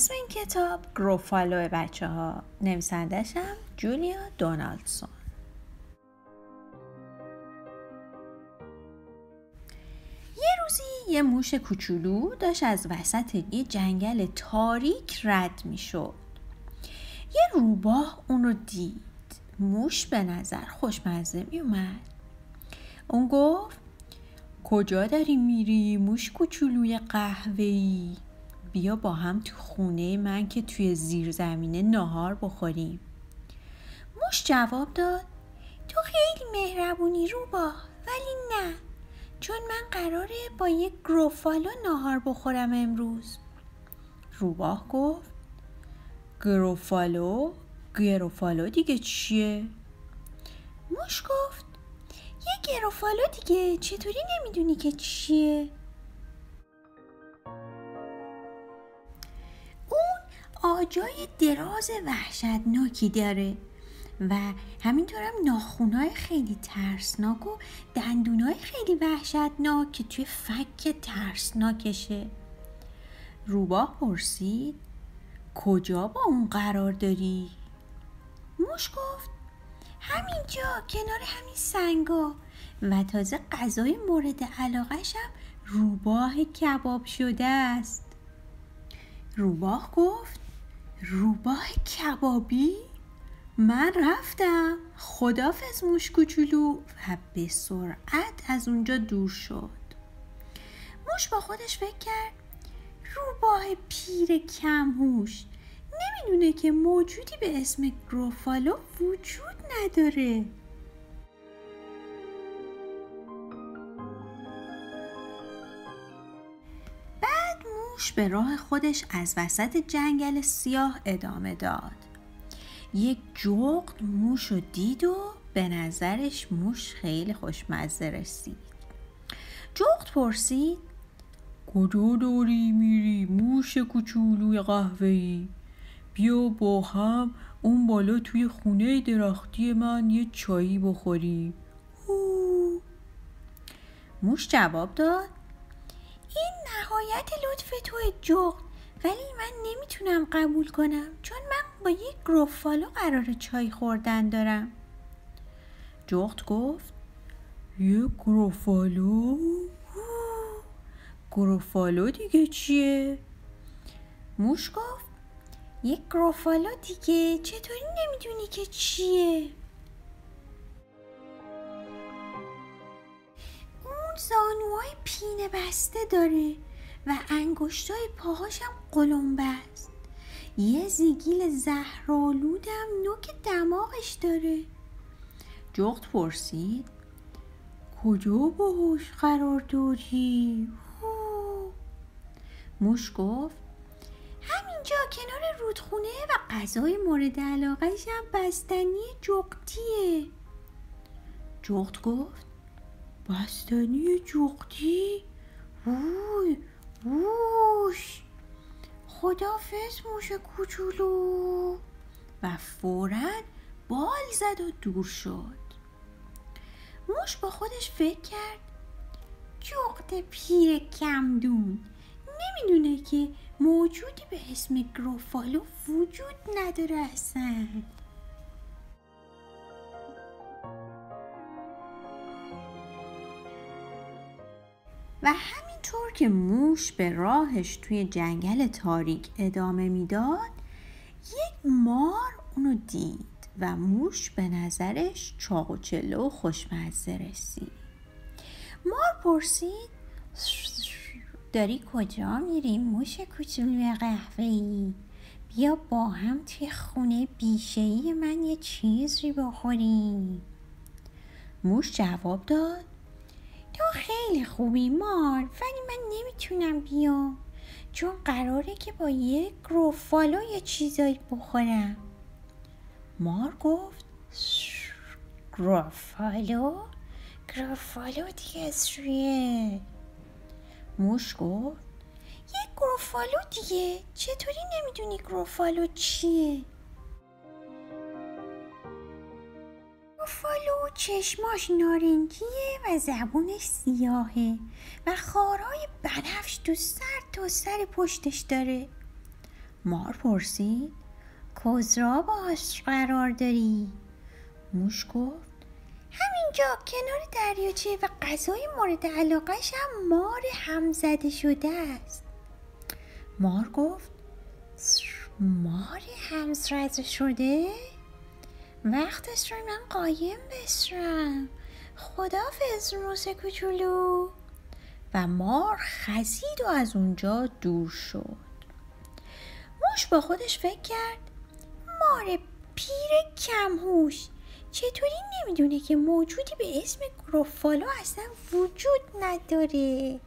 اسم این کتاب گروفالو بچه ها نویسندشم جولیا دونالدسون. یه روزی یه موش کوچولو داشت از وسط یه جنگل تاریک رد می شد یه روباه اون رو دید. موش به نظر خوشمزه می اومد اون گفت کجا داری میری موش کوچولوی قهوه‌ای؟ بیا با هم تو خونه من که توی زیر زمینه ناهار بخوریم موش جواب داد تو خیلی مهربونی روبا ولی نه چون من قراره با یک گروفالو ناهار بخورم امروز روباه گفت گروفالو گروفالو دیگه چیه؟ موش گفت یه گروفالو دیگه چطوری نمی‌دونی که چیه؟ آجای دراز وحشتناکی داره و همینطورم ناخونای خیلی ترسناک و دندونای خیلی وحشتناک که توی فک ترسناکشه. روباه پرسید کجا با اون قرار داری؟ موش گفت همینجا کنار همین سنگا. و تازه غذای مورد علاقشم روباه کباب شده است. روباه گفت روباه کبابی؟ من رفتم. خدافز موش کوچولو و به سرعت از اونجا دور شد. موش با خودش فکر کرد روباه پیر کمهوش نمی‌دونه که موجودی به اسم گروفالو وجود نداره. موش به راه خودش از وسط جنگل سیاه ادامه داد. یک جغد موش رو دید و به نظرش موش خیلی خوشمزه رسید. جغد پرسید کجا داری میری موش کوچولوی قهوه‌ای؟ بیا با هم اون بالا توی خونه درختی من یه چایی بخوریم موش جواب داد این نهایت لطف توی جغد ولی من نمی‌تونم قبول کنم چون من با یک گروفالو قرار چای خوردن دارم جغد گفت یه گروفالو؟ گروفالو دیگه چیه؟ موش گفت یک گروفالو دیگه چطوری نمی‌دونی که چیه؟ اون زانوهای پینه بسته داره و انگشتای پاهاشم قلمبه است یه زیگیل زهرالودم نوک دماغش داره جغد پرسید کجا باهاش قرار داری؟ موش گفت همینجا کنار رودخونه و غذای مورد علاقهش هم بستنی جغدیه جغد گفت بستنی جغدی؟ وای ووش خدافز موش کوچولو. و فورا بال زد و دور شد. موش با خودش فکر کرد. جغد پیر کمدون. نمی‌دونه که موجودی به اسم گروفالو وجود نداره اصلا. و همینطور که موش به راهش توی جنگل تاریک ادامه می‌داد یک مار اونو دید و موش به نظرش چاق و چلو و خوشمزه رسید. مار پرسید داری کجا میری موش کوچولوی قهوه‌ای؟ بیا با هم توی خونه بیشهی من یه چیزی بخوریم. موش جواب داد تو خیلی خوبی مار. ولی من نمی‌تونم بیام. چون قراره که با یک گروفالو یه چیزایی بخورم. مار گفت گروفالو؟ گروفالو دیگه از رویه موش گفت یک گروفالو دیگه. چطوری نمی‌دونی گروفالو چیه؟ گروفالو چشماش نارنجیه و زبونش سیاهه و خارای بنفش تو سر تا سر پشتش داره. مار پرسید کجا باش قرار داری؟ موش گفت همینجا کنار دریاچه و غذای مورد علاقهش هم مار همزده شده است. مار گفت مار همزده شده؟ وقتش رو من قایم بسرم خدافز موس کوچولو. و مار خزید و از اونجا دور شد. موش با خودش فکر کرد مار پیر کمهوش چطوری نمی‌دونه که موجودی به اسم گروفالو اصلا وجود نداره؟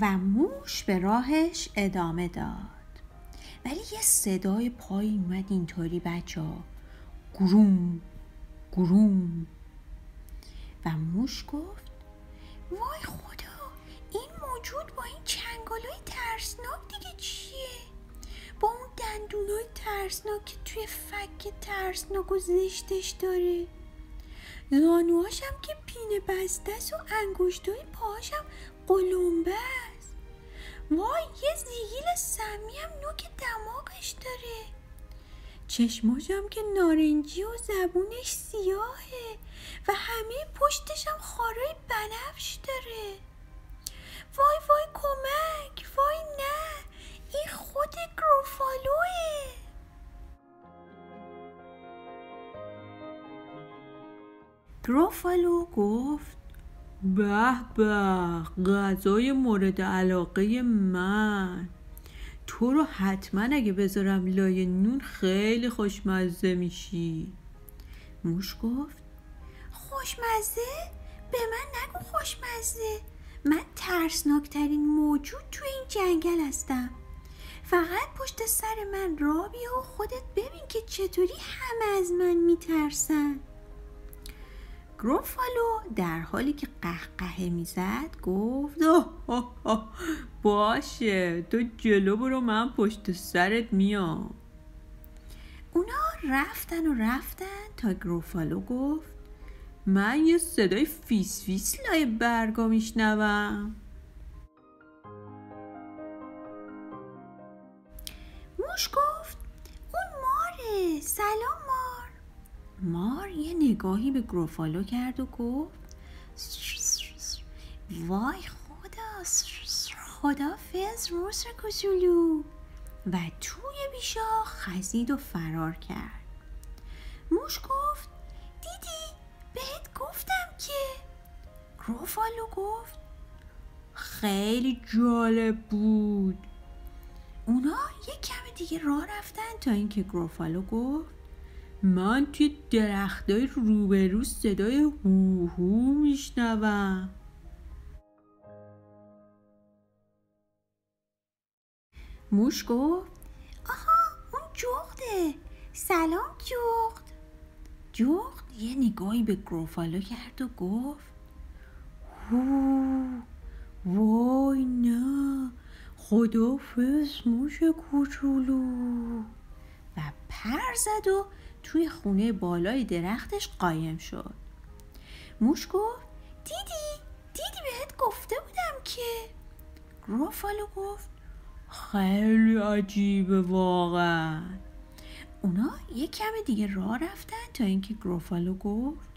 و موش به راهش ادامه داد. ولی یه صدای پای اومد اینطوری بچه ها. گروم گروم. و موش گفت وای خدا این موجود با این چنگالای ترسناک دیگه چیه؟ با اون دندونای ترسناک که توی فک ترسناک و زشتش داره. زانوهاشم که پینه بسته و انگشتای پاهاشم قلمبه است. وای یه زیگیل سمی هم نوک دماغش داره. چشماشم که نارنجی و زبونش سیاهه و همه پشتشم خارای بنفش داره. وای وای کمک وای نه این خود گروفالوه گروفالو گفت به به غذای مورد علاقه من. تو رو حتما اگه بذارم لای نون خیلی خوشمزه میشی. موش گفت خوشمزه؟ به من نگو خوشمزه. من ترسناکترین موجود توی این جنگل هستم. فقط پشت سر من را بیا و خودت ببین که چطوری همه از من میترسن. گروفالو در حالی که قهقهه می‌زد گفت آه باشه تو جلو برو من پشت سرت میام. اونا رفتن و رفتن تا گروفالو گفت من یه صدای فیس فیس لای برگا میشنوم. موش گفت اون ماره سلام مار. مار یه نگاهی به گروفالو کرد و گفت وای خدا خدا فز روس کوچولو. و توی بیشا خزید و فرار کرد. موش گفت دیدی بهت گفتم که. گروفالو گفت خیلی جالب بود. اونا یک کم دیگه راه رفتن تا اینکه گروفالو گفت من توی درختای روبرو صدای هوهو میشنوم. موش گفت آها اون جغده. سلام جغد. جغد یه نگاهی به گروفالو کرد و گفت هو وای نه خدافز موش کوچولو. و پر زد و توی خونه بالای درختش قایم شد. موش گفت دیدی؟ دیدی بهت گفته بودم که؟ گروفالو گفت خیلی عجیبه واقعا. اونا یه کم دیگه راه رفتن تا اینکه گروفالو گفت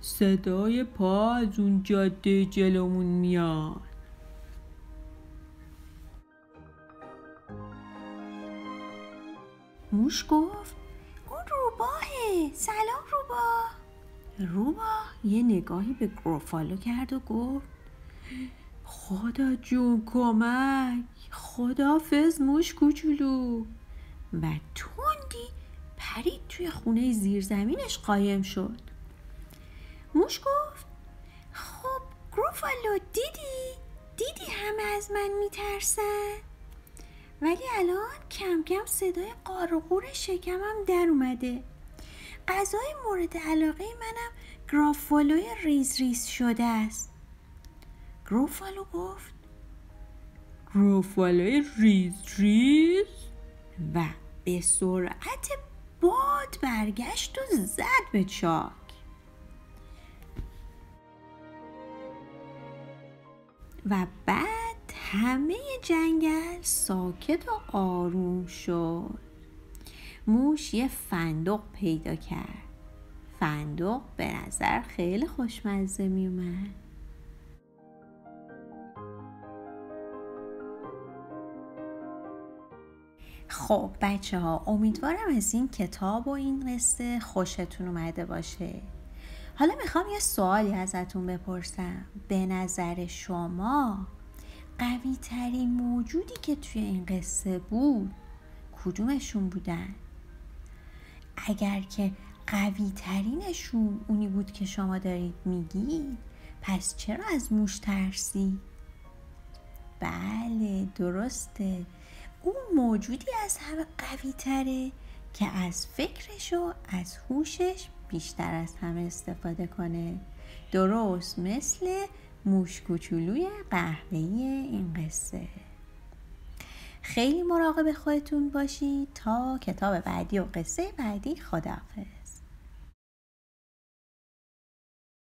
صدای پا از اون جاده جلومون میاد. موش گفت سلام روبا روبا یه نگاهی به گروفالو کرد و گفت خدا جون کمک خدا فز موش کوچولو و توندی پرید توی خونه زیرزمینش قایم شد موش گفت خب گروفالو دیدی؟ دیدی همه از من میترسن؟ ولی الان کم کم صدای قارقور شکمم در اومده غذای مورد علاقه منم گروفالوی ریز ریز شده است. گروفالو گفت گروفالوی ریز ریز؟ و به سرعت باد برگشت و زد به چاک. و بعد همه جنگل ساکت و آروم شد. موش یه فندق پیدا کرد. فندق به نظر خیلی خوشمزه می اومد. خب بچه ها امیدوارم از این کتاب و این قصه خوشتون اومده باشه. حالا می‌خوام یه سوالی ازتون بپرسم. به نظر شما قوی ترین موجودی که توی این قصه بود کدومشون بودن؟ اگر که قوی ترینشون اونی بود که شما دارید میگید پس چرا از موش ترسی؟ بله درسته. اون موجودی از همه قوی تره که از فکرش و از هوشش بیشتر از همه استفاده کنه. درست مثل موش کوچولوی قهوه‌ای این قصه. خیلی مراقب خودتون باشید تا کتاب بعدی و قصه بعدی خداحافظ.